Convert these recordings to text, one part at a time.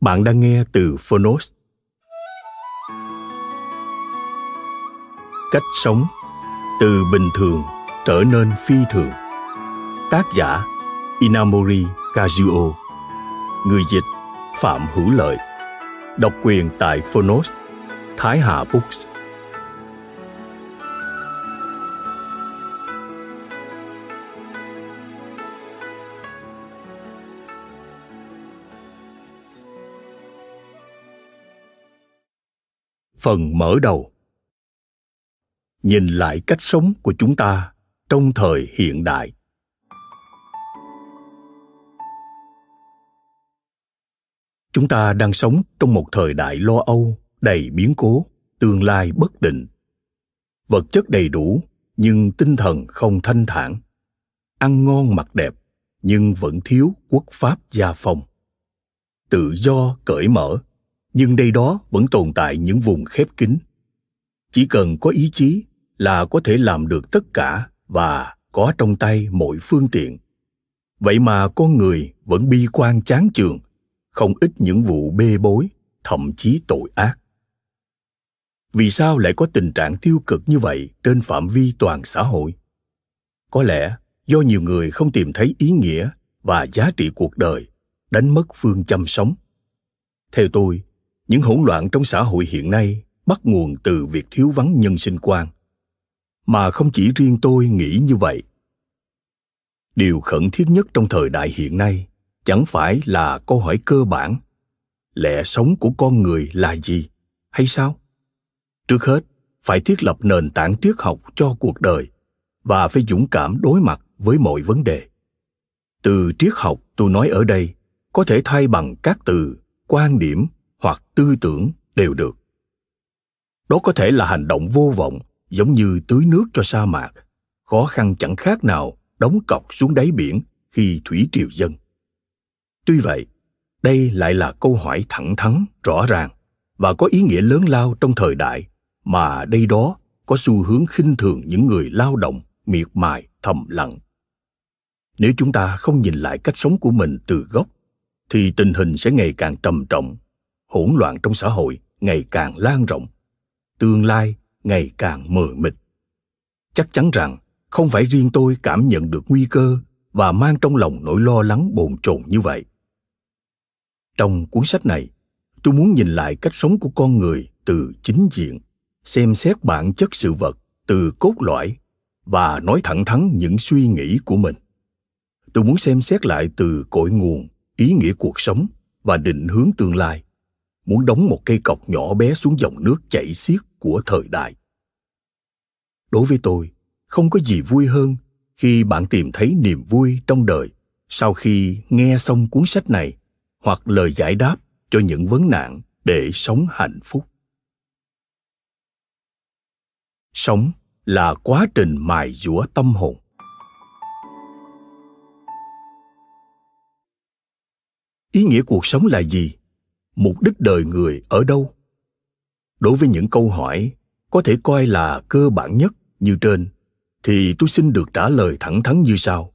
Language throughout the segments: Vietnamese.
Bạn đang nghe từ Phonos. Cách sống từ bình thường trở nên phi thường. Tác giả Inamori Kazuo. Người dịch Phạm Hữu Lợi. Độc quyền tại Phonos. Thái Hà Books. Phần mở đầu. Nhìn lại cách sống của chúng ta trong thời hiện đại. Chúng ta đang sống trong một thời đại lo âu, đầy biến cố, tương lai bất định. Vật chất đầy đủ, nhưng tinh thần không thanh thản. Ăn ngon mặc đẹp, nhưng vẫn thiếu quốc pháp gia phong. Tự do cởi mở nhưng đây đó vẫn tồn tại những vùng khép kín. Chỉ cần có ý chí là có thể làm được tất cả và có trong tay mọi phương tiện. Vậy mà con người vẫn bi quan chán chường, không ít những vụ bê bối, thậm chí tội ác. Vì sao lại có tình trạng tiêu cực như vậy trên phạm vi toàn xã hội? Có lẽ do nhiều người không tìm thấy ý nghĩa và giá trị cuộc đời, đánh mất phương châm sống. Theo tôi những hỗn loạn trong xã hội hiện nay bắt nguồn từ việc thiếu vắng nhân sinh quan. Mà không chỉ riêng tôi nghĩ như vậy. Điều khẩn thiết nhất trong thời đại hiện nay chẳng phải là câu hỏi cơ bản. Lẽ sống của con người là gì? Hay sao? Trước hết, phải thiết lập nền tảng triết học cho cuộc đời và phải dũng cảm đối mặt với mọi vấn đề. Từ triết học, tôi nói ở đây, có thể thay bằng các từ, quan điểm hoặc tư tưởng đều được. Đó có thể là hành động vô vọng, giống như tưới nước cho sa mạc. Khó khăn chẳng khác nào đóng cọc xuống đáy biển khi thủy triều dâng. Tuy vậy, đây lại là câu hỏi thẳng thắn, rõ ràng và có ý nghĩa lớn lao trong thời đại, mà đây đó có xu hướng khinh thường những người lao động, miệt mài, thầm lặng. Nếu chúng ta không nhìn lại cách sống của mình từ gốc, thì tình hình sẽ ngày càng trầm trọng hỗn loạn trong xã hội ngày càng lan rộng, tương lai ngày càng mờ mịt. Chắc chắn rằng không phải riêng tôi cảm nhận được nguy cơ và mang trong lòng nỗi lo lắng bồn chồn như vậy. Trong cuốn sách này, tôi muốn nhìn lại cách sống của con người từ chính diện, xem xét bản chất sự vật từ cốt lõi và nói thẳng thắn những suy nghĩ của mình. Tôi muốn xem xét lại từ cội nguồn, ý nghĩa cuộc sống và định hướng tương lai muốn đóng một cây cọc nhỏ bé xuống dòng nước chảy xiết của thời đại. Đối với tôi, không có gì vui hơn khi bạn tìm thấy niềm vui trong đời sau khi nghe xong cuốn sách này hoặc lời giải đáp cho những vấn nạn để sống hạnh phúc. Sống là quá trình mài dũa tâm hồn. Ý nghĩa cuộc sống là gì? Mục đích đời người ở đâu? Đối với những câu hỏi có thể coi là cơ bản nhất như trên, thì tôi xin được trả lời thẳng thắn như sau.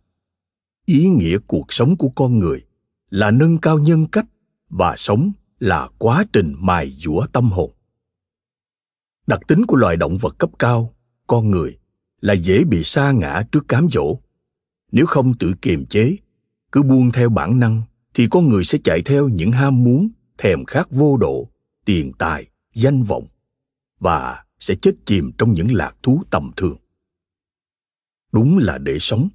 Ý nghĩa cuộc sống của con người là nâng cao nhân cách và sống là quá trình mài dũa tâm hồn. Đặc tính của loài động vật cấp cao, con người, là dễ bị sa ngã trước cám dỗ. Nếu không tự kiềm chế, cứ buông theo bản năng, thì con người sẽ chạy theo những ham muốn thèm khát vô độ, tiền tài, danh vọng và sẽ chết chìm trong những lạc thú tầm thường. Đúng là để sống,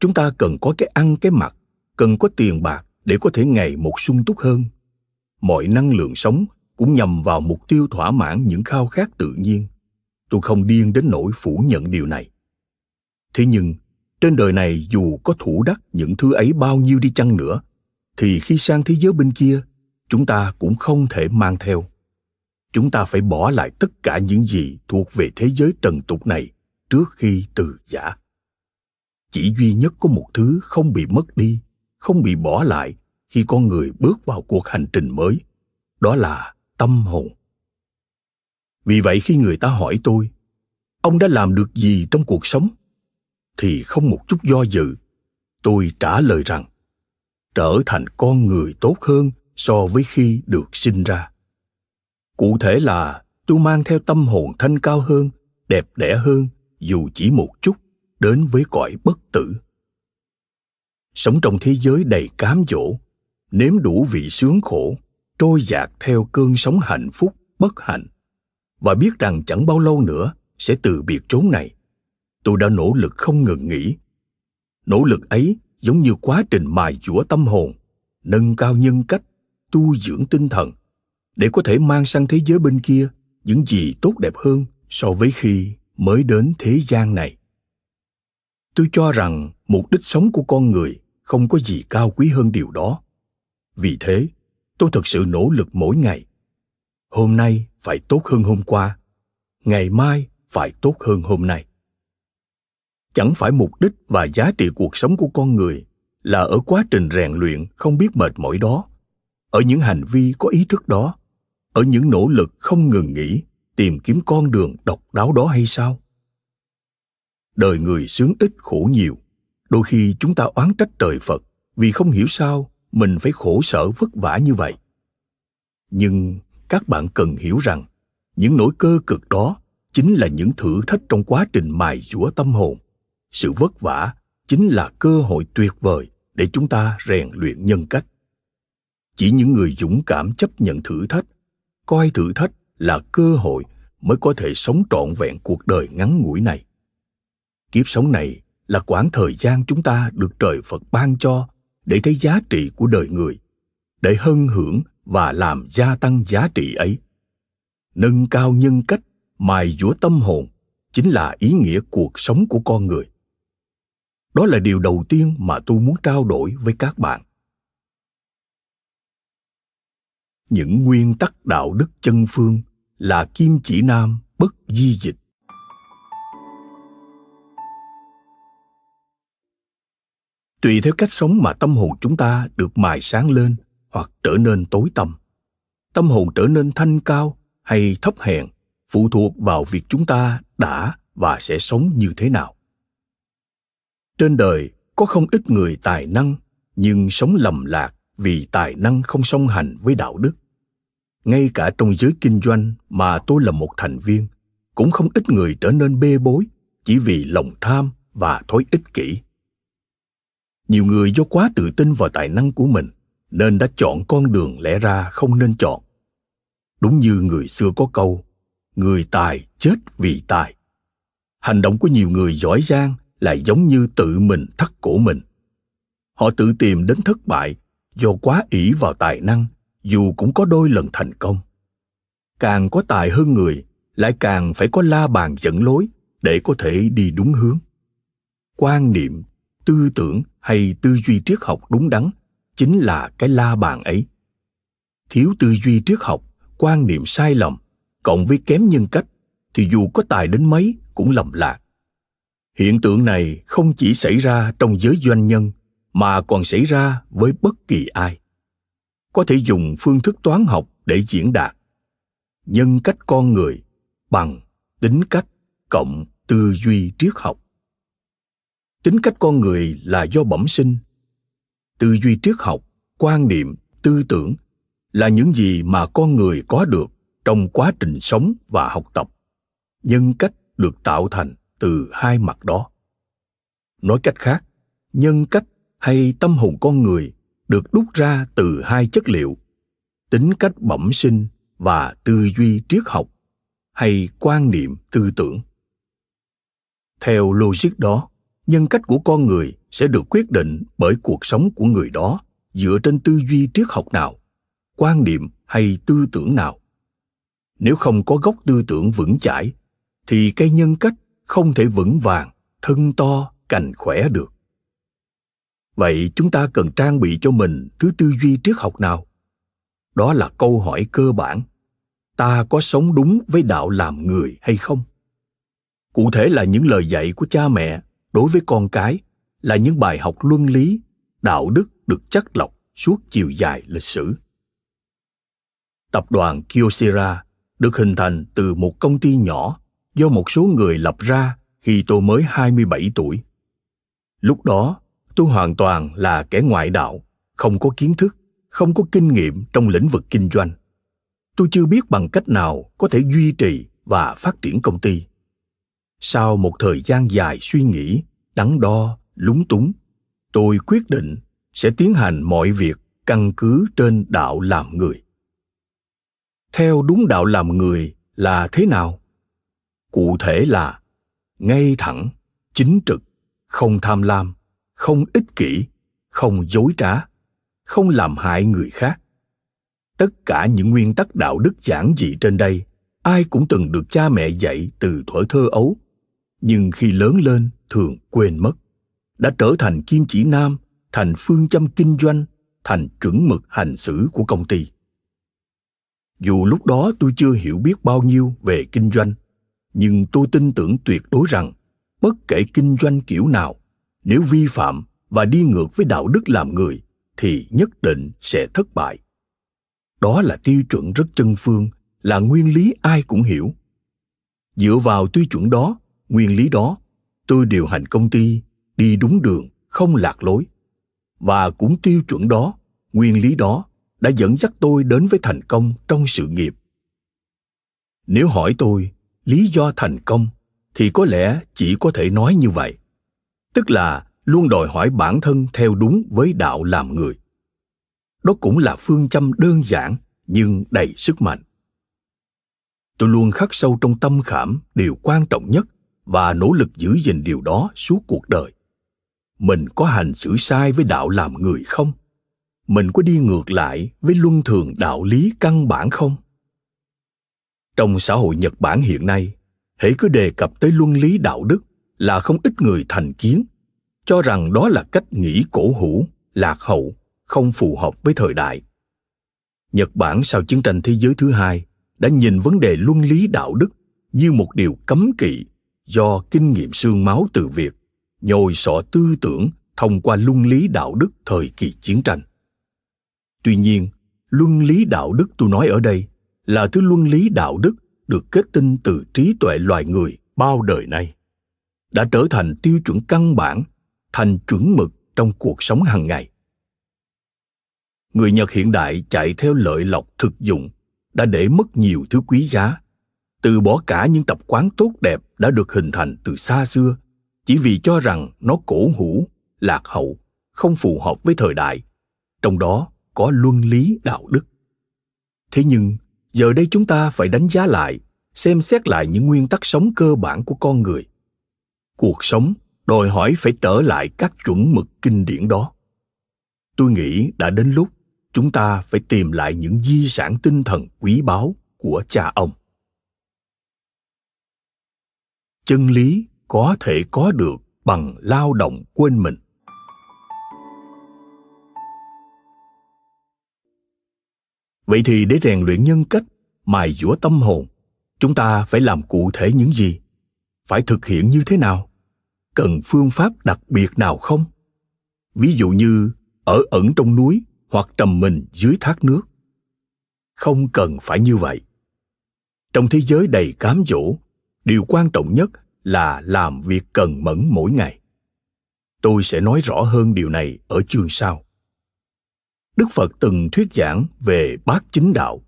chúng ta cần có cái ăn cái mặc, cần có tiền bạc để có thể ngày một sung túc hơn. Mọi năng lượng sống cũng nhằm vào mục tiêu thỏa mãn những khao khát tự nhiên. Tôi không điên đến nỗi phủ nhận điều này. Thế nhưng, trên đời này dù có thủ đắc những thứ ấy bao nhiêu đi chăng nữa, thì khi sang thế giới bên kia chúng ta cũng không thể mang theo. Chúng ta phải bỏ lại tất cả những gì thuộc về thế giới trần tục này trước khi từ giả. Chỉ duy nhất có một thứ không bị mất đi, không bị bỏ lại khi con người bước vào cuộc hành trình mới, đó là tâm hồn. Vì vậy khi người ta hỏi tôi, ông đã làm được gì trong cuộc sống? thì không một chút do dự, tôi trả lời rằng, trở thành con người tốt hơn so với khi được sinh ra. Cụ thể là, tôi mang theo tâm hồn thanh cao hơn, đẹp đẽ hơn, dù chỉ một chút, đến với cõi bất tử. Sống trong thế giới đầy cám dỗ, nếm đủ vị sướng khổ, trôi dạt theo cơn sóng hạnh phúc, bất hạnh. Và biết rằng chẳng bao lâu nữa sẽ từ biệt chốn này. Tôi đã nỗ lực không ngừng nghỉ. Nỗ lực ấy giống như quá trình mài dũa tâm hồn, nâng cao nhân cách tu dưỡng tinh thần để có thể mang sang thế giới bên kia những gì tốt đẹp hơn so với khi mới đến thế gian này. Tôi cho rằng mục đích sống của con người không có gì cao quý hơn điều đó. Vì thế, tôi thực sự nỗ lực mỗi ngày. Hôm nay phải tốt hơn hôm qua, ngày mai phải tốt hơn hôm nay. Chẳng phải mục đích và giá trị cuộc sống của con người là ở quá trình rèn luyện không biết mệt mỏi đó ở những hành vi có ý thức đó, ở những nỗ lực không ngừng nghỉ tìm kiếm con đường độc đáo đó hay sao? Đời người sướng ít khổ nhiều, đôi khi chúng ta oán trách trời phật vì không hiểu sao mình phải khổ sở vất vả như vậy. Nhưng các bạn cần hiểu rằng những nỗi cơ cực đó chính là những thử thách trong quá trình mài dũa tâm hồn. Sự vất vả chính là cơ hội tuyệt vời để chúng ta rèn luyện nhân cách chỉ những người dũng cảm chấp nhận thử thách, coi thử thách là cơ hội mới có thể sống trọn vẹn cuộc đời ngắn ngủi này. Kiếp sống này là quãng thời gian chúng ta được trời phật ban cho để thấy giá trị của đời người, để hân hưởng và làm gia tăng giá trị ấy. Nâng cao nhân cách, mài dũa tâm hồn chính là ý nghĩa cuộc sống của con người. Đó là điều đầu tiên mà tôi muốn trao đổi với các bạn. Những nguyên tắc đạo đức chân phương là kim chỉ nam bất di dịch. Tùy theo cách sống mà tâm hồn chúng ta được mài sáng lên hoặc trở nên tối tăm. Tâm hồn trở nên thanh cao hay thấp hèn phụ thuộc vào việc chúng ta đã và sẽ sống như thế nào. Trên đời có không ít người tài năng nhưng sống lầm lạc vì tài năng không song hành với đạo đức ngay cả trong giới kinh doanh mà tôi là một thành viên, cũng không ít người trở nên bê bối chỉ vì lòng tham và thói ích kỷ. Nhiều người do quá tự tin vào tài năng của mình nên đã chọn con đường lẽ ra không nên chọn. Đúng như người xưa có câu, người tài chết vì tài. Hành động của nhiều người giỏi giang lại giống như tự mình thắt cổ mình. Họ tự tìm đến thất bại do quá ỷ vào tài năng dù cũng có đôi lần thành công. Càng có tài hơn người, lại càng phải có la bàn dẫn lối để có thể đi đúng hướng. Quan niệm, tư tưởng hay tư duy triết học đúng đắn chính là cái la bàn ấy. Thiếu tư duy triết học, quan niệm sai lầm, cộng với kém nhân cách, thì dù có tài đến mấy cũng lầm lạc. Hiện tượng này không chỉ xảy ra trong giới doanh nhân, mà còn xảy ra với bất kỳ ai có thể dùng phương thức toán học để diễn đạt. Nhân cách con người bằng tính cách cộng tư duy triết học. Tính cách con người là do bẩm sinh. Tư duy triết học, quan niệm, tư tưởng là những gì mà con người có được trong quá trình sống và học tập. Nhân cách được tạo thành từ hai mặt đó. Nói cách khác, nhân cách hay tâm hồn con người được đúc ra từ hai chất liệu. Tính cách bẩm sinh và tư duy triết học hay quan niệm tư tưởng. Theo logic đó, nhân cách của con người sẽ được quyết định bởi cuộc sống của người đó dựa trên tư duy triết học nào, quan niệm hay tư tưởng nào. Nếu không có gốc tư tưởng vững chãi, thì cây nhân cách không thể vững vàng, thân to, cành khỏe được vậy chúng ta cần trang bị cho mình thứ tư duy triết học nào? Đó là câu hỏi cơ bản. Ta có sống đúng với đạo làm người hay không? Cụ thể là những lời dạy của cha mẹ đối với con cái là những bài học luân lý đạo đức được chắc lọc suốt chiều dài lịch sử. Tập đoàn Kyocera được hình thành từ một công ty nhỏ do một số người lập ra khi tôi mới 27 tuổi. Lúc đó, tôi hoàn toàn là kẻ ngoại đạo, không có kiến thức, không có kinh nghiệm trong lĩnh vực kinh doanh. Tôi chưa biết bằng cách nào có thể duy trì và phát triển công ty. Sau một thời gian dài suy nghĩ, đắn đo, lúng túng, tôi quyết định sẽ tiến hành mọi việc căn cứ trên đạo làm người theo đúng đạo làm người là thế nào cụ thể là ngay thẳng chính trực không tham lam không ích kỷ, không dối trá, không làm hại người khác. Tất cả những nguyên tắc đạo đức giản dị trên đây, ai cũng từng được cha mẹ dạy từ thuở thơ ấu. Nhưng khi lớn lên, thường quên mất. Đã trở thành kim chỉ nam, thành phương châm kinh doanh, thành chuẩn mực hành xử của công ty. Dù lúc đó tôi chưa hiểu biết bao nhiêu về kinh doanh, nhưng tôi tin tưởng tuyệt đối rằng bất kể kinh doanh kiểu nào nếu vi phạm và đi ngược với đạo đức làm người, thì nhất định sẽ thất bại. Đó là tiêu chuẩn rất chân phương, là nguyên lý ai cũng hiểu. Dựa vào tiêu chuẩn đó, nguyên lý đó, tôi điều hành công ty, đi đúng đường, không lạc lối. Và cũng tiêu chuẩn đó, nguyên lý đó đã dẫn dắt tôi đến với thành công trong sự nghiệp. Nếu hỏi tôi lý do thành công, thì có lẽ chỉ có thể nói như vậy tức là luôn đòi hỏi bản thân theo đúng với đạo làm người. Đó cũng là phương châm đơn giản nhưng đầy sức mạnh. Tôi luôn khắc sâu trong tâm khảm điều quan trọng nhất và nỗ lực giữ gìn điều đó suốt cuộc đời. Mình có hành xử sai với đạo làm người không? Mình có đi ngược lại với luân thường đạo lý căn bản không? Trong xã hội nhật bản hiện nay hễ cứ đề cập tới luân lý đạo đức là không ít người thành kiến, cho rằng đó là cách nghĩ cổ hủ, lạc hậu, không phù hợp với thời đại. Nhật bản sau chiến tranh thế giới thứ hai đã nhìn vấn đề luân lý đạo đức như một điều cấm kỵ do kinh nghiệm xương máu từ việc nhồi sọ tư tưởng thông qua luân lý đạo đức thời kỳ chiến tranh. Tuy nhiên, luân lý đạo đức tôi nói ở đây là thứ luân lý đạo đức được kết tinh từ trí tuệ loài người bao đời nay đã trở thành tiêu chuẩn căn bản, thành chuẩn mực trong cuộc sống hàng ngày. Người nhật hiện đại chạy theo lợi lộc thực dụng, đã để mất nhiều thứ quý giá. Từ bỏ cả những tập quán tốt đẹp đã được hình thành từ xa xưa, chỉ vì cho rằng nó cổ hủ, lạc hậu, không phù hợp với thời đại. Trong đó có luân lý đạo đức. Thế nhưng, giờ đây chúng ta phải đánh giá lại, xem xét lại những nguyên tắc sống cơ bản của con người cuộc sống đòi hỏi phải trở lại các chuẩn mực kinh điển đó. Tôi nghĩ đã đến lúc chúng ta phải tìm lại những di sản tinh thần quý báu của cha ông. Chân lý có thể có được bằng lao động quên mình. Vậy thì để rèn luyện nhân cách, mài dũa tâm hồn, chúng ta phải làm cụ thể những gì? Phải thực hiện như thế nào? Cần phương pháp đặc biệt nào không? Ví dụ như ở ẩn trong núi hoặc trầm mình dưới thác nước. Không cần phải như vậy. Trong thế giới đầy cám dỗ điều quan trọng nhất là làm việc cần mẫn mỗi ngày. Tôi sẽ nói rõ hơn điều này ở chương sau. Đức Phật từng thuyết giảng về bát chính đạo.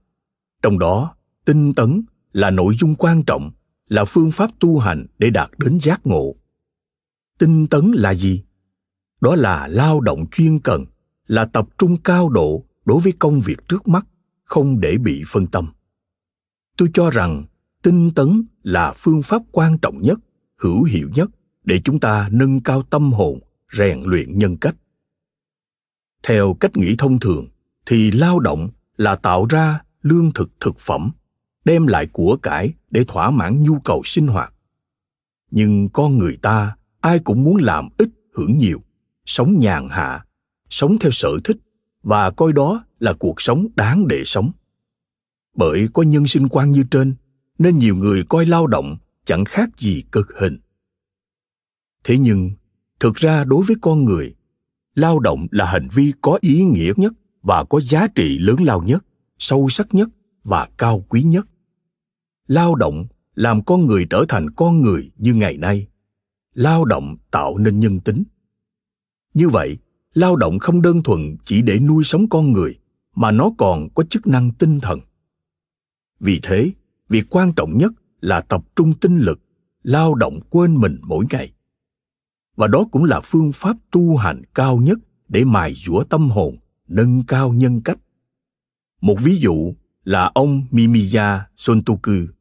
Trong đó, tinh tấn là nội dung quan trọng, là phương pháp tu hành để đạt đến giác ngộ. Tinh tấn là gì? Đó là lao động chuyên cần, là tập trung cao độ đối với công việc trước mắt, không để bị phân tâm. Tôi cho rằng tinh tấn là phương pháp quan trọng nhất, hữu hiệu nhất để chúng ta nâng cao tâm hồn, rèn luyện nhân cách theo cách nghĩ thông thường thì lao động là tạo ra lương thực thực phẩm đem lại của cải để thỏa mãn nhu cầu sinh hoạt. Nhưng con người ta, ai cũng muốn làm ít hưởng nhiều, sống nhàn hạ, sống theo sở thích, và coi đó là cuộc sống đáng để sống. Bởi có nhân sinh quan như trên, nên nhiều người coi lao động chẳng khác gì cực hình. Thế nhưng, thực ra đối với con người, lao động là hành vi có ý nghĩa nhất và có giá trị lớn lao nhất, sâu sắc nhất và cao quý nhất lao động làm con người trở thành con người như ngày nay. Lao động tạo nên nhân tính. Như vậy, lao động không đơn thuần chỉ để nuôi sống con người, mà nó còn có chức năng tinh thần. Vì thế, việc quan trọng nhất là tập trung tinh lực, lao động quên mình mỗi ngày. Và đó cũng là phương pháp tu hành cao nhất để mài dũa tâm hồn, nâng cao nhân cách. Một ví dụ là ông mimiya sontoku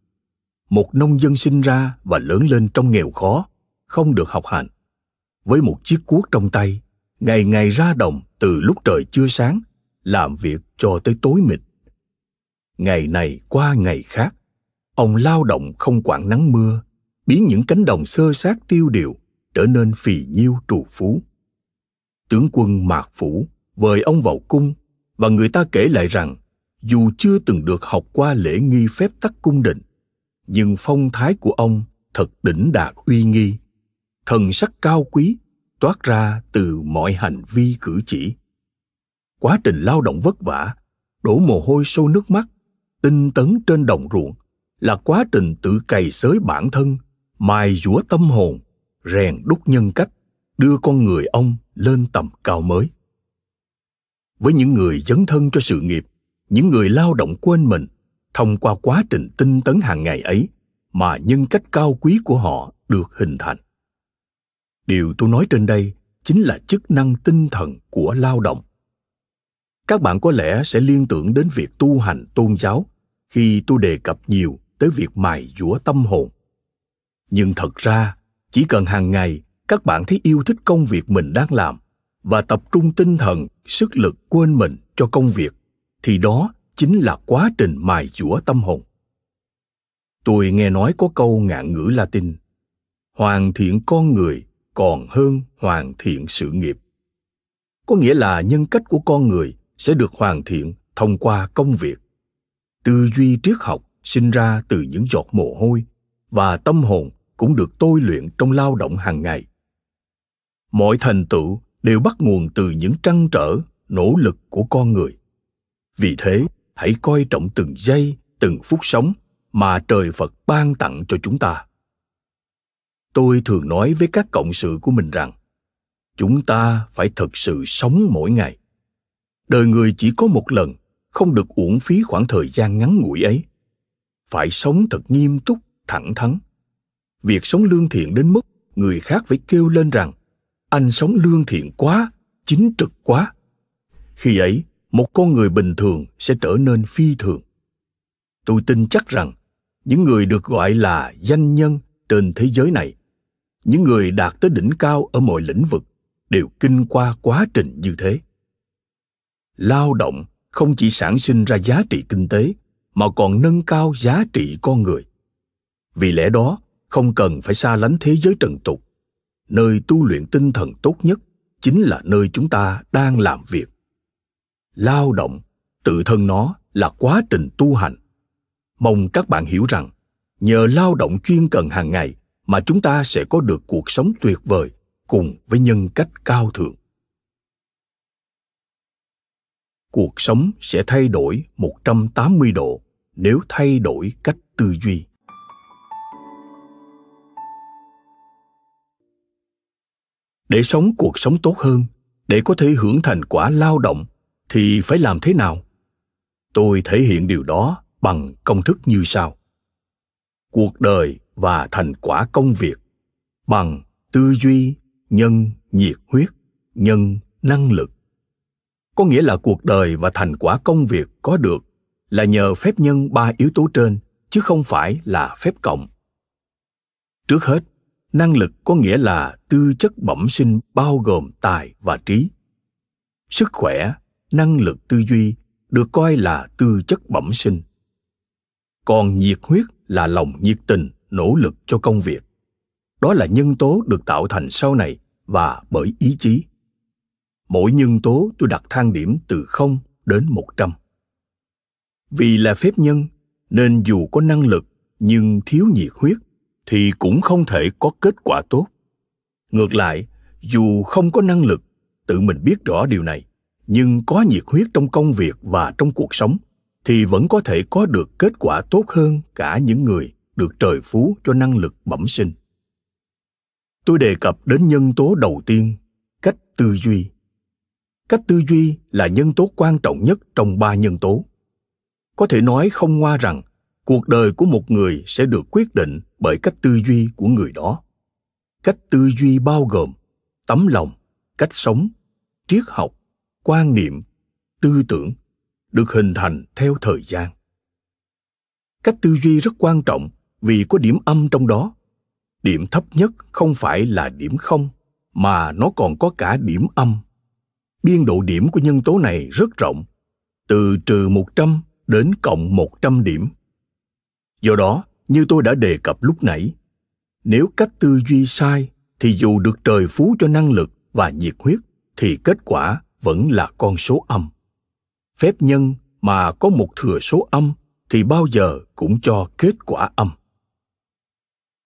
một nông dân sinh ra và lớn lên trong nghèo khó, không được học hành. Với một chiếc cuốc trong tay, ngày ngày ra đồng từ lúc trời chưa sáng, làm việc cho tới tối mịt. Ngày này qua ngày khác, ông lao động không quản nắng mưa, biến những cánh đồng sơ sát tiêu điều trở nên phì nhiêu trù phú. Tướng quân mạc phủ vời ông vào cung và người ta kể lại rằng dù chưa từng được học qua lễ nghi phép tắc cung đình nhưng phong thái của ông thật đỉnh đạt uy nghi. Thần sắc cao quý toát ra từ mọi hành vi cử chỉ. Quá trình lao động vất vả, đổ mồ hôi sôi nước mắt, tinh tấn trên đồng ruộng là quá trình tự cày xới bản thân, mài dũa tâm hồn, rèn đúc nhân cách, đưa con người ông lên tầm cao mới. Với những người dấn thân cho sự nghiệp, những người lao động quên mình thông qua quá trình tinh tấn hàng ngày ấy mà nhân cách cao quý của họ được hình thành. Điều tôi nói trên đây chính là chức năng tinh thần của lao động. Các bạn có lẽ sẽ liên tưởng đến việc tu hành tôn giáo khi tôi đề cập nhiều tới việc mài dũa tâm hồn. Nhưng thật ra, chỉ cần hàng ngày các bạn thấy yêu thích công việc mình đang làm và tập trung tinh thần, sức lực quên mình cho công việc, thì đó chính là quá trình mài dũa tâm hồn. Tôi nghe nói có câu ngạn ngữ latin, hoàn thiện con người còn hơn hoàn thiện sự nghiệp. Có nghĩa là nhân cách của con người sẽ được hoàn thiện thông qua công việc. Tư duy triết học sinh ra từ những giọt mồ hôi và tâm hồn cũng được tôi luyện trong lao động hàng ngày. Mọi thành tựu đều bắt nguồn từ những trăn trở, nỗ lực của con người. Vì thế hãy coi trọng từng giây, từng phút sống mà trời phật ban tặng cho chúng ta. Tôi thường nói với các cộng sự của mình rằng, chúng ta phải thực sự sống mỗi ngày. Đời người chỉ có một lần, không được uổng phí khoảng thời gian ngắn ngủi ấy. Phải sống thật nghiêm túc, thẳng thắn. Việc sống lương thiện đến mức người khác phải kêu lên rằng, anh sống lương thiện quá, chính trực quá. Khi ấy một con người bình thường sẽ trở nên phi thường. Tôi tin chắc rằng những người được gọi là danh nhân trên thế giới này, những người đạt tới đỉnh cao ở mọi lĩnh vực đều kinh qua quá trình như thế. Lao động không chỉ sản sinh ra giá trị kinh tế, mà còn nâng cao giá trị con người. Vì lẽ đó, không cần phải xa lánh thế giới trần tục. Nơi tu luyện tinh thần tốt nhất chính là nơi chúng ta đang làm việc lao động, tự thân nó là quá trình tu hành mong các bạn hiểu rằng, nhờ lao động chuyên cần hàng ngày mà chúng ta sẽ có được cuộc sống tuyệt vời cùng với nhân cách cao thượng cuộc sống sẽ thay đổi 180 độ nếu thay đổi cách tư duy. để sống cuộc sống tốt hơn, để có thể hưởng thành quả lao động thì phải làm thế nào? Tôi thể hiện điều đó bằng công thức như sau. Cuộc đời và thành quả công việc bằng tư duy, nhân, nhiệt huyết, nhân, năng lực. Có nghĩa là cuộc đời và thành quả công việc có được là nhờ phép nhân ba yếu tố trên, chứ không phải là phép cộng. Trước hết, năng lực có nghĩa là tư chất bẩm sinh bao gồm tài và trí. Sức khỏe năng lực tư duy được coi là tư chất bẩm sinh còn nhiệt huyết là lòng nhiệt tình nỗ lực cho công việc đó là nhân tố được tạo thành sau này và bởi ý chí mỗi nhân tố tôi đặt thang điểm từ 0 đến 100. Vì là phép nhân, nên dù có năng lực nhưng thiếu nhiệt huyết thì cũng không thể có kết quả tốt. Ngược lại, dù không có năng lực, tự mình biết rõ điều này, nhưng có nhiệt huyết trong công việc và trong cuộc sống thì vẫn có thể có được kết quả tốt hơn cả những người được trời phú cho năng lực bẩm sinh. Tôi đề cập đến nhân tố đầu tiên, cách tư duy. Cách tư duy là nhân tố quan trọng nhất trong ba nhân tố. Có thể nói không ngoa rằng cuộc đời của một người sẽ được quyết định bởi cách tư duy của người đó. Cách tư duy bao gồm tấm lòng cách sống triết học quan niệm tư tưởng được hình thành theo thời gian. Cách tư duy rất quan trọng vì có điểm âm trong đó. Điểm thấp nhất không phải là điểm không mà nó còn có cả điểm âm. Biên độ điểm của nhân tố này rất rộng, từ trừ 100 đến cộng 100 điểm. Do đó, như tôi đã đề cập lúc nãy, nếu cách tư duy sai thì dù được trời phú cho năng lực và nhiệt huyết thì kết quả vẫn là con số âm. Phép nhân mà có một thừa số âm thì bao giờ cũng cho kết quả âm.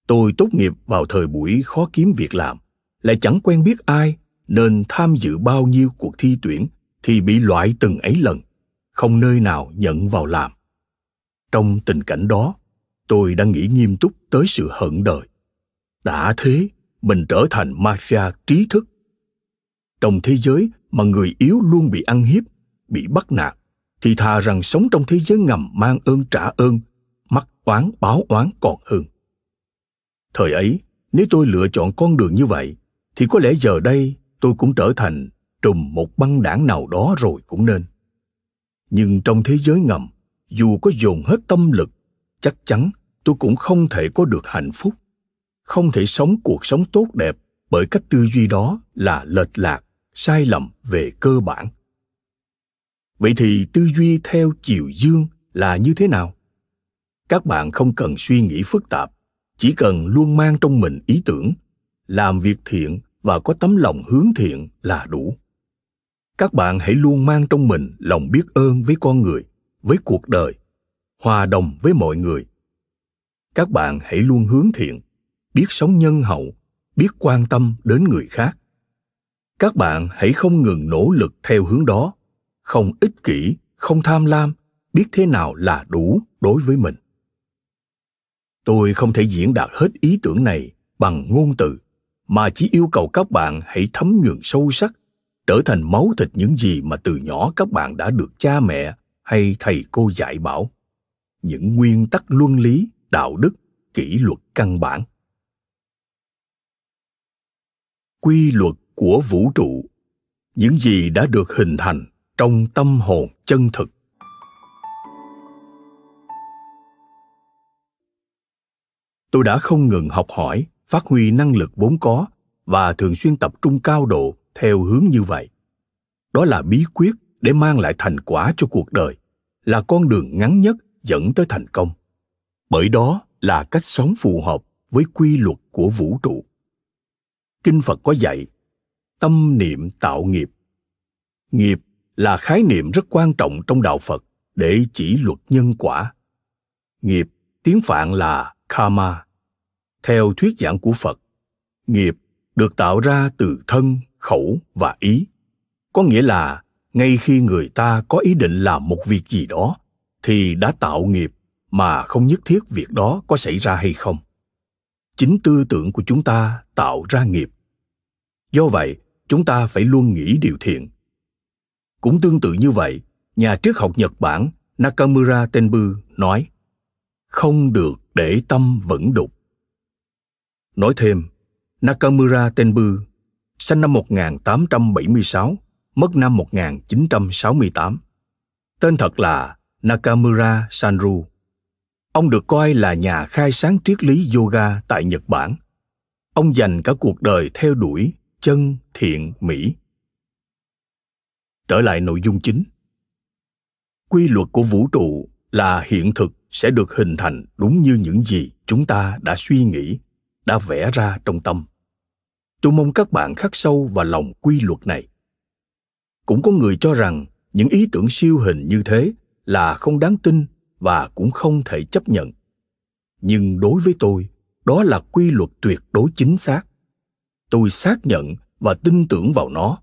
Tôi tốt nghiệp vào thời buổi khó kiếm việc làm, lại chẳng quen biết ai nên tham dự bao nhiêu cuộc thi tuyển thì bị loại từng ấy lần không nơi nào nhận vào làm trong tình cảnh đó tôi đã nghĩ nghiêm túc tới sự hận đời đã thế mình trở thành mafia trí thức trong thế giới mà người yếu luôn bị ăn hiếp, bị bắt nạt, thì thà rằng sống trong thế giới ngầm mang ơn trả ơn, mắc oán báo oán còn hơn. Thời ấy, nếu tôi lựa chọn con đường như vậy, thì có lẽ giờ đây tôi cũng trở thành trùm một băng đảng nào đó rồi cũng nên. Nhưng trong thế giới ngầm, dù có dồn hết tâm lực, chắc chắn tôi cũng không thể có được hạnh phúc, không thể sống cuộc sống tốt đẹp bởi cách tư duy đó là lệch lạc sai lầm về cơ bản. Vậy thì tư duy theo chiều dương là như thế nào? Các bạn không cần suy nghĩ phức tạp, chỉ cần luôn mang trong mình ý tưởng, làm việc thiện và có tấm lòng hướng thiện là đủ. Các bạn hãy luôn mang trong mình lòng biết ơn với con người, với cuộc đời, hòa đồng với mọi người. Các bạn hãy luôn hướng thiện, biết sống nhân hậu, biết quan tâm đến người khác các bạn hãy không ngừng nỗ lực theo hướng đó. Không ích kỷ, không tham lam, biết thế nào là đủ đối với mình. Tôi không thể diễn đạt hết ý tưởng này bằng ngôn từ, mà chỉ yêu cầu các bạn hãy thấm nhuần sâu sắc, trở thành máu thịt những gì mà từ nhỏ các bạn đã được cha mẹ hay thầy cô dạy bảo. Những nguyên tắc luân lý, đạo đức, kỷ luật căn bản. Quy luật của vũ trụ. Những gì đã được hình thành trong tâm hồn chân thực. Tôi đã không ngừng học hỏi, phát huy năng lực vốn có và thường xuyên tập trung cao độ theo hướng như vậy. Đó là bí quyết để mang lại thành quả cho cuộc đời, là con đường ngắn nhất dẫn tới thành công. Bởi đó là cách sống phù hợp với quy luật của vũ trụ. Kinh phật có dạy tâm niệm tạo nghiệp. Nghiệp là khái niệm rất quan trọng trong đạo phật để chỉ luật nhân quả. Nghiệp tiếng phạn là karma. Theo thuyết giảng của phật, nghiệp được tạo ra từ thân, khẩu và ý. Có nghĩa là ngay khi người ta có ý định làm một việc gì đó thì đã tạo nghiệp mà không nhất thiết việc đó có xảy ra hay không. Chính tư tưởng của chúng ta tạo ra nghiệp. Do vậy chúng ta phải luôn nghĩ điều thiện Cũng tương tự như vậy, nhà triết học Nhật Bản Nakamura Tenbu nói không được để tâm vẫn đục. Nói thêm, Nakamura Tenbu, sinh năm 1876, mất năm 1968. Tên thật là Nakamura Sanru. Ông được coi là nhà khai sáng triết lý yoga tại Nhật Bản. Ông dành cả cuộc đời theo đuổi chân thiện mỹ. Trở lại nội dung chính. Quy luật của vũ trụ là hiện thực sẽ được hình thành đúng như những gì chúng ta đã suy nghĩ, đã vẽ ra trong tâm tôi mong các bạn khắc sâu vào lòng quy luật này cũng có người cho rằng những ý tưởng siêu hình như thế là không đáng tin và cũng không thể chấp nhận nhưng đối với tôi, đó là quy luật tuyệt đối chính xác tôi xác nhận và tin tưởng vào nó.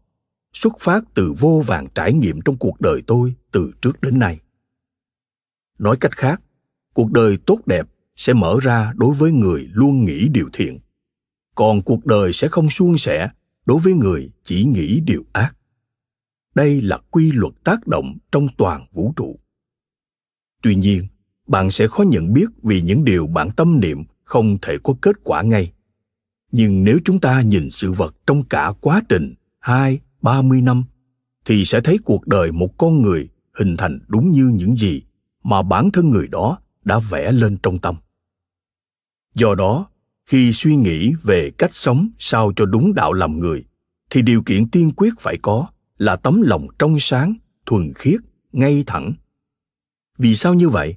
Xuất phát từ vô vàng trải nghiệm trong cuộc đời tôi từ trước đến nay. Nói cách khác, cuộc đời tốt đẹp sẽ mở ra đối với người luôn nghĩ điều thiện. Còn cuộc đời sẽ không suôn sẻ đối với người chỉ nghĩ điều ác. Đây là quy luật tác động trong toàn vũ trụ. Tuy nhiên, bạn sẽ khó nhận biết vì những điều bạn tâm niệm không thể có kết quả ngay nhưng nếu chúng ta nhìn sự vật trong cả quá trình hai, ba mươi năm, thì sẽ thấy cuộc đời một con người hình thành đúng như những gì mà bản thân người đó đã vẽ lên trong tâm. Do đó, khi suy nghĩ về cách sống sao cho đúng đạo làm người, thì điều kiện tiên quyết phải có là tấm lòng trong sáng, thuần khiết, ngay thẳng. Vì sao như vậy?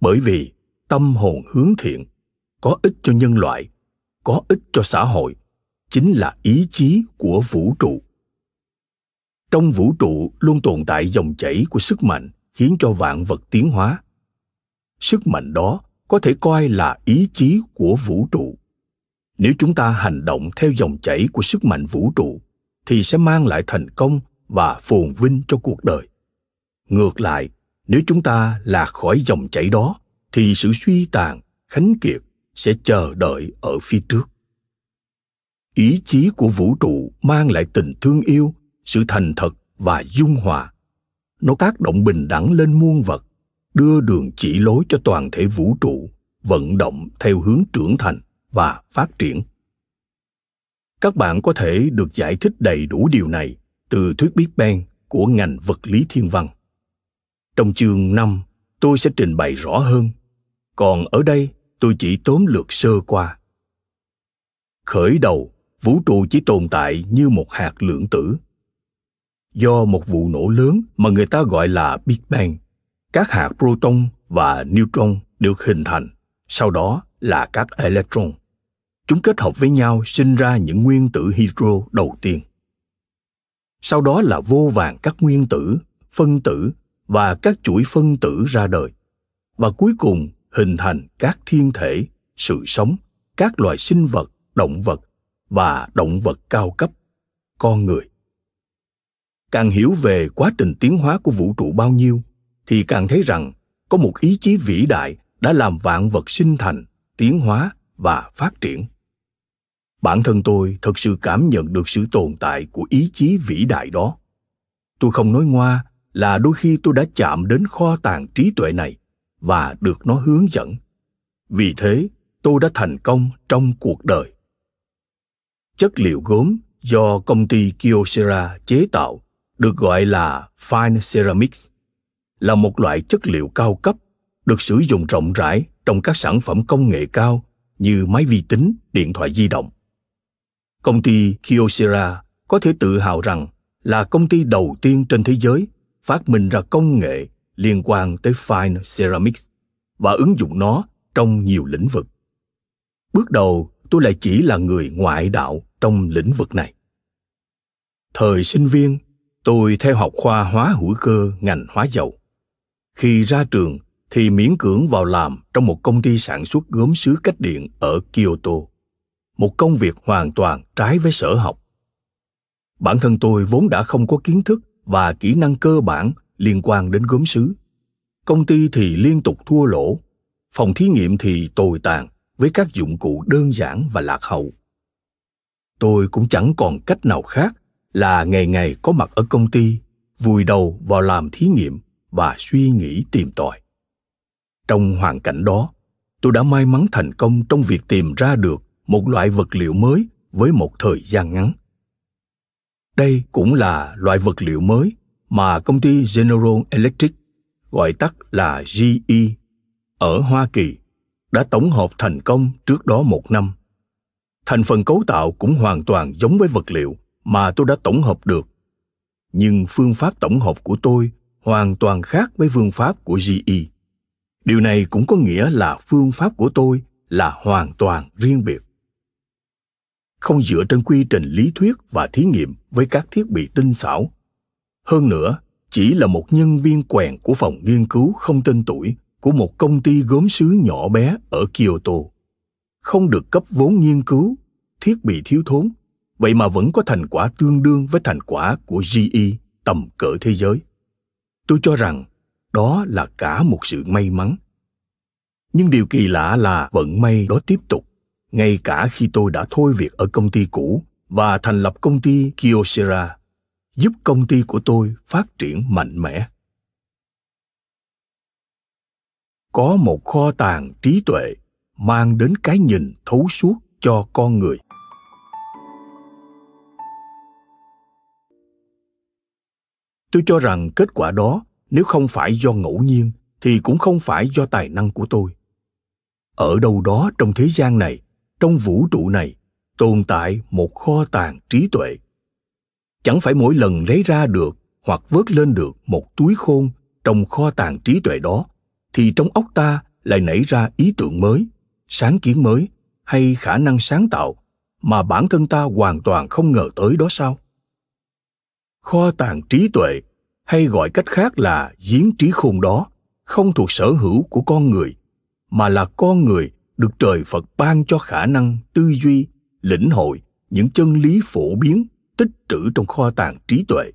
Bởi vì tâm hồn hướng thiện có ích cho nhân loại có ích cho xã hội chính là ý chí của vũ trụ. Trong vũ trụ luôn tồn tại dòng chảy của sức mạnh khiến cho vạn vật tiến hóa. Sức mạnh đó có thể coi là ý chí của vũ trụ. Nếu chúng ta hành động theo dòng chảy của sức mạnh vũ trụ, thì sẽ mang lại thành công và phồn vinh cho cuộc đời. Ngược lại, nếu chúng ta lạc khỏi dòng chảy đó, thì sự suy tàn, khánh kiệt sẽ chờ đợi ở phía trước. Ý chí của vũ trụ mang lại tình thương yêu sự thành thật và dung hòa. Nó tác động bình đẳng lên muôn vật đưa đường chỉ lối cho toàn thể vũ trụ vận động theo hướng trưởng thành và phát triển. Các bạn có thể được giải thích đầy đủ điều này từ thuyết Big Bang của ngành vật lý thiên văn. Trong chương 5, tôi sẽ trình bày rõ hơn, còn ở đây tôi chỉ tóm lược sơ qua. Khởi đầu, vũ trụ chỉ tồn tại như một hạt lượng tử. Do một vụ nổ lớn mà người ta gọi là Big Bang các hạt proton và neutron được hình thành sau đó là các electron chúng kết hợp với nhau sinh ra những nguyên tử hydro đầu tiên sau đó là vô vàng các nguyên tử phân tử và các chuỗi phân tử ra đời và cuối cùng hình thành các thiên thể, sự sống, các loài sinh vật, động vật và động vật cao cấp, con người. Càng hiểu về quá trình tiến hóa của vũ trụ bao nhiêu, thì càng thấy rằng có một ý chí vĩ đại đã làm vạn vật sinh thành, tiến hóa và phát triển. Bản thân tôi thật sự cảm nhận được sự tồn tại của ý chí vĩ đại đó. Tôi không nói ngoa là đôi khi tôi đã chạm đến kho tàng trí tuệ này và được nó hướng dẫn vì thế tôi đã thành công trong cuộc đời chất liệu gốm do công ty kyocera chế tạo được gọi là fine ceramics là một loại chất liệu cao cấp được sử dụng rộng rãi trong các sản phẩm công nghệ cao như máy vi tính, điện thoại di động. Công ty Kyocera có thể tự hào rằng là công ty đầu tiên trên thế giới phát minh ra công nghệ liên quan tới fine ceramics và ứng dụng nó trong nhiều lĩnh vực. Bước đầu, tôi lại chỉ là người ngoại đạo trong lĩnh vực này. Thời sinh viên, tôi theo học khoa hóa hữu cơ ngành hóa dầu khi ra trường thì miễn cưỡng vào làm trong một công ty sản xuất gốm sứ cách điện ở Kyoto. Một công việc hoàn toàn trái với sở học. Bản thân tôi vốn đã không có kiến thức và kỹ năng cơ bản liên quan đến gốm sứ. Công ty thì liên tục thua lỗ, phòng thí nghiệm thì tồi tàn với các dụng cụ đơn giản và lạc hậu. Tôi cũng chẳng còn cách nào khác là ngày ngày có mặt ở công ty vùi đầu vào làm thí nghiệm và suy nghĩ tìm tòi trong hoàn cảnh đó tôi đã may mắn thành công trong việc tìm ra được một loại vật liệu mới với một thời gian ngắn đây cũng là loại vật liệu mới mà công ty general electric, gọi tắt là ge ở hoa kỳ, đã tổng hợp thành công trước đó một năm. Thành phần cấu tạo cũng hoàn toàn giống với vật liệu mà tôi đã tổng hợp được. Nhưng phương pháp tổng hợp của tôi hoàn toàn khác với phương pháp của ge điều này cũng có nghĩa là phương pháp của tôi là hoàn toàn riêng biệt. Không dựa trên quy trình lý thuyết và thí nghiệm với các thiết bị tinh xảo hơn nữa chỉ là một nhân viên quèn của phòng nghiên cứu không tên tuổi của một công ty gốm sứ nhỏ bé ở kyoto. Không được cấp vốn nghiên cứu thiết bị thiếu thốn vậy mà vẫn có thành quả tương đương với thành quả của ge tầm cỡ thế giới. Tôi cho rằng đó là cả một sự may mắn. Nhưng điều kỳ lạ là vận may đó tiếp tục ngay cả khi tôi đã thôi việc ở công ty cũ và thành lập công ty Kyocera, giúp công ty của tôi phát triển mạnh mẽ. Có một kho tàng trí tuệ mang đến cái nhìn thấu suốt cho con người. Tôi cho rằng kết quả đó, nếu không phải do ngẫu nhiên, thì cũng không phải do tài năng của tôi. Ở đâu đó trong thế gian này, trong vũ trụ này, tồn tại một kho tàng trí tuệ chẳng phải mỗi lần lấy ra được hoặc vớt lên được một túi khôn trong kho tàng trí tuệ đó, thì trong óc ta lại nảy ra ý tưởng mới, sáng kiến mới hay khả năng sáng tạo mà bản thân ta hoàn toàn không ngờ tới đó sao? Kho tàng trí tuệ hay gọi cách khác là giếng trí khôn đó không thuộc sở hữu của con người, mà là con người được trời phật ban cho khả năng tư duy, lĩnh hội những chân lý phổ biến tích trữ trong kho tàng trí tuệ.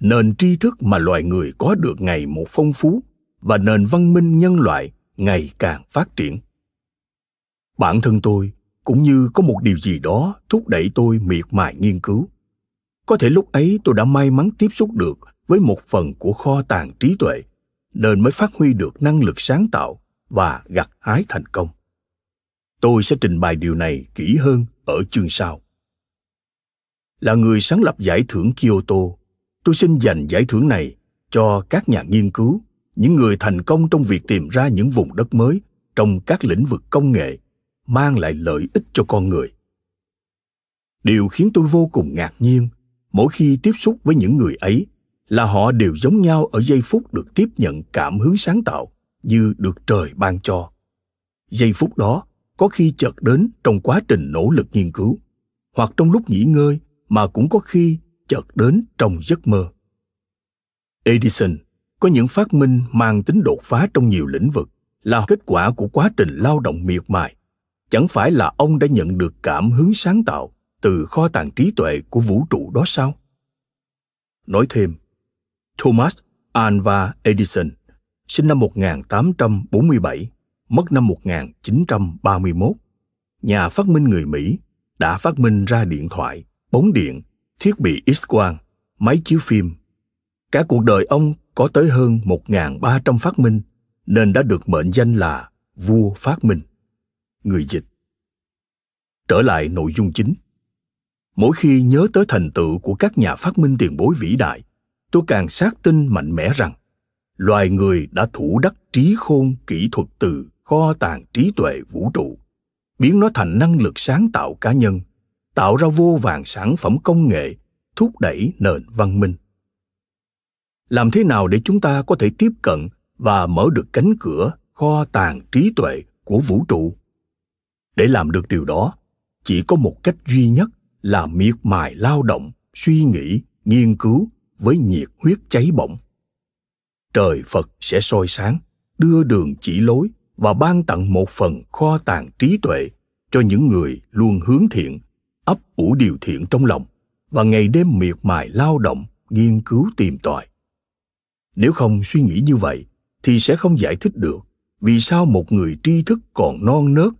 Nền tri thức mà loài người có được ngày một phong phú và nền văn minh nhân loại ngày càng phát triển. Bản thân tôi cũng như có một điều gì đó thúc đẩy tôi miệt mài nghiên cứu. Có thể lúc ấy tôi đã may mắn tiếp xúc được với một phần của kho tàng trí tuệ, nên mới phát huy được năng lực sáng tạo và gặt hái thành công. Tôi sẽ trình bày điều này kỹ hơn ở chương sau là người sáng lập giải thưởng kyoto. Tôi xin dành giải thưởng này cho các nhà nghiên cứu, những người thành công trong việc tìm ra những vùng đất mới trong các lĩnh vực công nghệ, mang lại lợi ích cho con người. Điều khiến tôi vô cùng ngạc nhiên mỗi khi tiếp xúc với những người ấy là họ đều giống nhau ở giây phút được tiếp nhận cảm hứng sáng tạo như được trời ban cho. Giây phút đó có khi chợt đến trong quá trình nỗ lực nghiên cứu hoặc trong lúc nghỉ ngơi mà cũng có khi chợt đến trong giấc mơ. Edison có những phát minh mang tính đột phá trong nhiều lĩnh vực là kết quả của quá trình lao động miệt mài. Chẳng phải là ông đã nhận được cảm hứng sáng tạo từ kho tàng trí tuệ của vũ trụ đó sao? Nói thêm Thomas Alva Edison sinh năm 1847 mất năm 1931, nhà phát minh người Mỹ đã phát minh ra điện thoại, bóng điện, thiết bị X-quang, máy chiếu phim. Cả cuộc đời ông có tới hơn 1.300 phát minh nên đã được mệnh danh là vua phát minh. Người dịch Trở lại nội dung chính. Mỗi khi nhớ tới thành tựu của các nhà phát minh tiền bối vĩ đại, tôi càng xác tin mạnh mẽ rằng loài người đã thủ đắc trí khôn kỹ thuật từ kho tàng trí tuệ vũ trụ biến nó thành năng lực sáng tạo cá nhân tạo ra vô vàng sản phẩm công nghệ, thúc đẩy nền văn minh. Làm thế nào để chúng ta có thể tiếp cận và mở được cánh cửa kho tàng trí tuệ của vũ trụ? Để làm được điều đó, chỉ có một cách duy nhất là miệt mài lao động, suy nghĩ, nghiên cứu với nhiệt huyết cháy bỏng. Trời phật sẽ soi sáng, đưa đường chỉ lối và ban tặng một phần kho tàng trí tuệ cho những người luôn hướng thiện ấp ủ điều thiện trong lòng và ngày đêm miệt mài lao động, nghiên cứu tìm tòi. Nếu không suy nghĩ như vậy thì sẽ không giải thích được vì sao một người tri thức còn non nớt,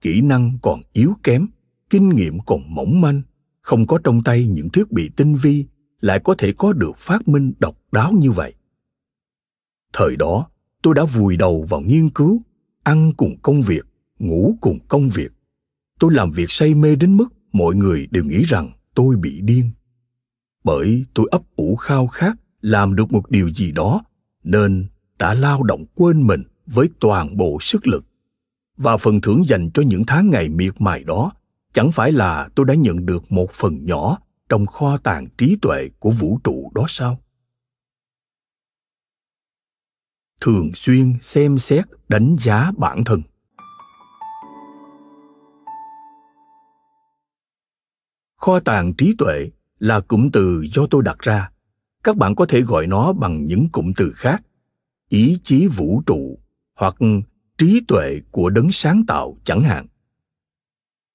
kỹ năng còn yếu kém, kinh nghiệm còn mỏng manh, không có trong tay những thiết bị tinh vi lại có thể có được phát minh độc đáo như vậy. Thời đó, tôi đã vùi đầu vào nghiên cứu, ăn cùng công việc, ngủ cùng công việc. Tôi làm việc say mê đến mức mọi người đều nghĩ rằng tôi bị điên. Bởi tôi ấp ủ khao khát làm được một điều gì đó, nên đã lao động quên mình với toàn bộ sức lực. Và phần thưởng dành cho những tháng ngày miệt mài đó, chẳng phải là tôi đã nhận được một phần nhỏ trong kho tàng trí tuệ của vũ trụ đó sao? Thường xuyên xem xét đánh giá bản thân. Kho tàng trí tuệ là cụm từ do tôi đặt ra. Các bạn có thể gọi nó bằng những cụm từ khác. Ý chí vũ trụ hoặc trí tuệ của đấng sáng tạo chẳng hạn.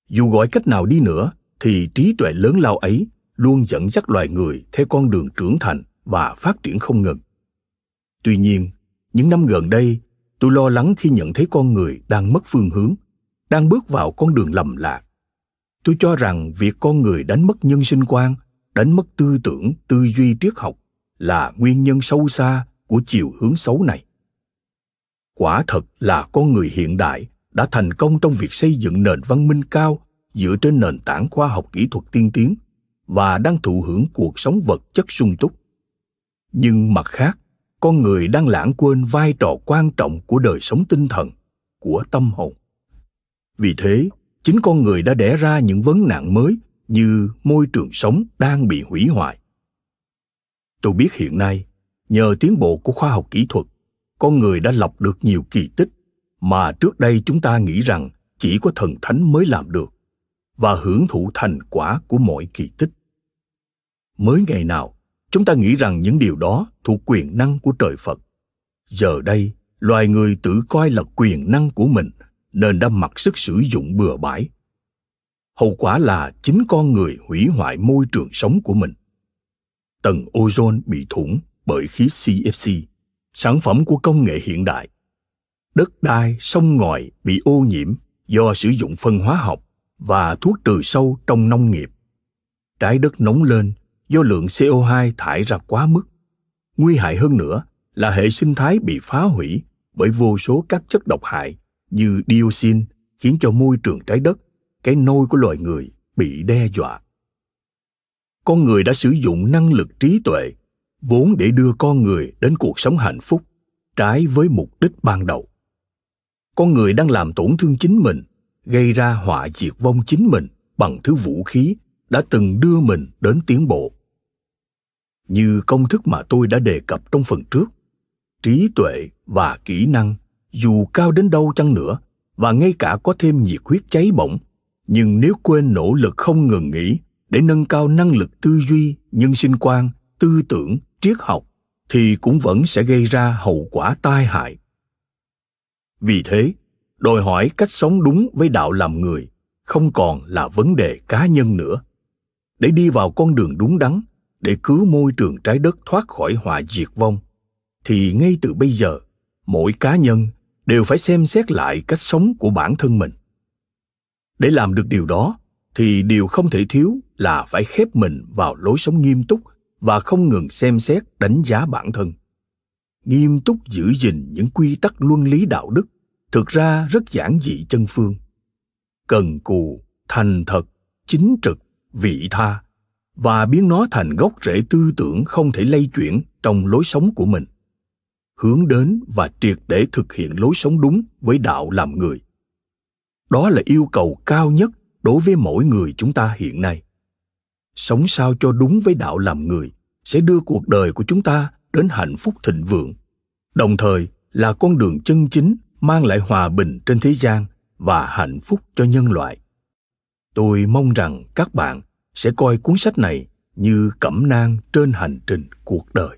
Dù gọi cách nào đi nữa, thì trí tuệ lớn lao ấy luôn dẫn dắt loài người theo con đường trưởng thành và phát triển không ngừng. Tuy nhiên, những năm gần đây, tôi lo lắng khi nhận thấy con người đang mất phương hướng, đang bước vào con đường lầm lạc tôi cho rằng việc con người đánh mất nhân sinh quan, đánh mất tư tưởng, tư duy triết học là nguyên nhân sâu xa của chiều hướng xấu này. Quả thật là con người hiện đại đã thành công trong việc xây dựng nền văn minh cao dựa trên nền tảng khoa học kỹ thuật tiên tiến và đang thụ hưởng cuộc sống vật chất sung túc. Nhưng mặt khác, con người đang lãng quên vai trò quan trọng của đời sống tinh thần, của tâm hồn. Vì thế chính con người đã đẻ ra những vấn nạn mới như môi trường sống đang bị hủy hoại. Tôi biết hiện nay, nhờ tiến bộ của khoa học kỹ thuật, con người đã lọc được nhiều kỳ tích mà trước đây chúng ta nghĩ rằng chỉ có thần thánh mới làm được và hưởng thụ thành quả của mọi kỳ tích. Mới ngày nào, chúng ta nghĩ rằng những điều đó thuộc quyền năng của trời phật. Giờ đây, loài người tự coi là quyền năng của mình nên đã mặc sức sử dụng bừa bãi. Hậu quả là chính con người hủy hoại môi trường sống của mình. Tầng ozone bị thủng bởi khí cfc sản phẩm của công nghệ hiện đại. Đất đai, sông ngòi bị ô nhiễm do sử dụng phân hóa học và thuốc trừ sâu trong nông nghiệp. Trái đất nóng lên do lượng CO2 thải ra quá mức. Nguy hại hơn nữa là hệ sinh thái bị phá hủy bởi vô số các chất độc hại như dioxin khiến cho môi trường trái đất, cái nôi của loài người bị đe dọa. Con người đã sử dụng năng lực trí tuệ vốn để đưa con người đến cuộc sống hạnh phúc trái với mục đích ban đầu. Con người đang làm tổn thương chính mình, gây ra họa diệt vong chính mình bằng thứ vũ khí đã từng đưa mình đến tiến bộ như công thức mà tôi đã đề cập trong phần trước trí tuệ và kỹ năng dù cao đến đâu chăng nữa, và ngay cả có thêm nhiệt huyết cháy bỏng, nhưng nếu quên nỗ lực không ngừng nghỉ để nâng cao năng lực tư duy, nhân sinh quan, tư tưởng, triết học, thì cũng vẫn sẽ gây ra hậu quả tai hại. Vì thế, đòi hỏi cách sống đúng với đạo làm người không còn là vấn đề cá nhân nữa. Để đi vào con đường đúng đắn, để cứu môi trường trái đất thoát khỏi họa diệt vong, thì ngay từ bây giờ, mỗi cá nhân đều phải xem xét lại cách sống của bản thân mình. Để làm được điều đó, thì điều không thể thiếu là phải khép mình vào lối sống nghiêm túc và không ngừng xem xét đánh giá bản thân. Nghiêm túc giữ gìn những quy tắc luân lý đạo đức thực ra rất giản dị chân phương. Cần cù, thành thật, chính trực, vị tha và biến nó thành gốc rễ tư tưởng không thể lay chuyển trong lối sống của mình hướng đến và triệt để thực hiện lối sống đúng với đạo làm người. Đó là yêu cầu cao nhất đối với mỗi người chúng ta hiện nay. Sống sao cho đúng với đạo làm người sẽ đưa cuộc đời của chúng ta đến hạnh phúc thịnh vượng, đồng thời là con đường chân chính mang lại hòa bình trên thế gian và hạnh phúc cho nhân loại. Tôi mong rằng các bạn sẽ coi cuốn sách này như cẩm nang trên hành trình cuộc đời.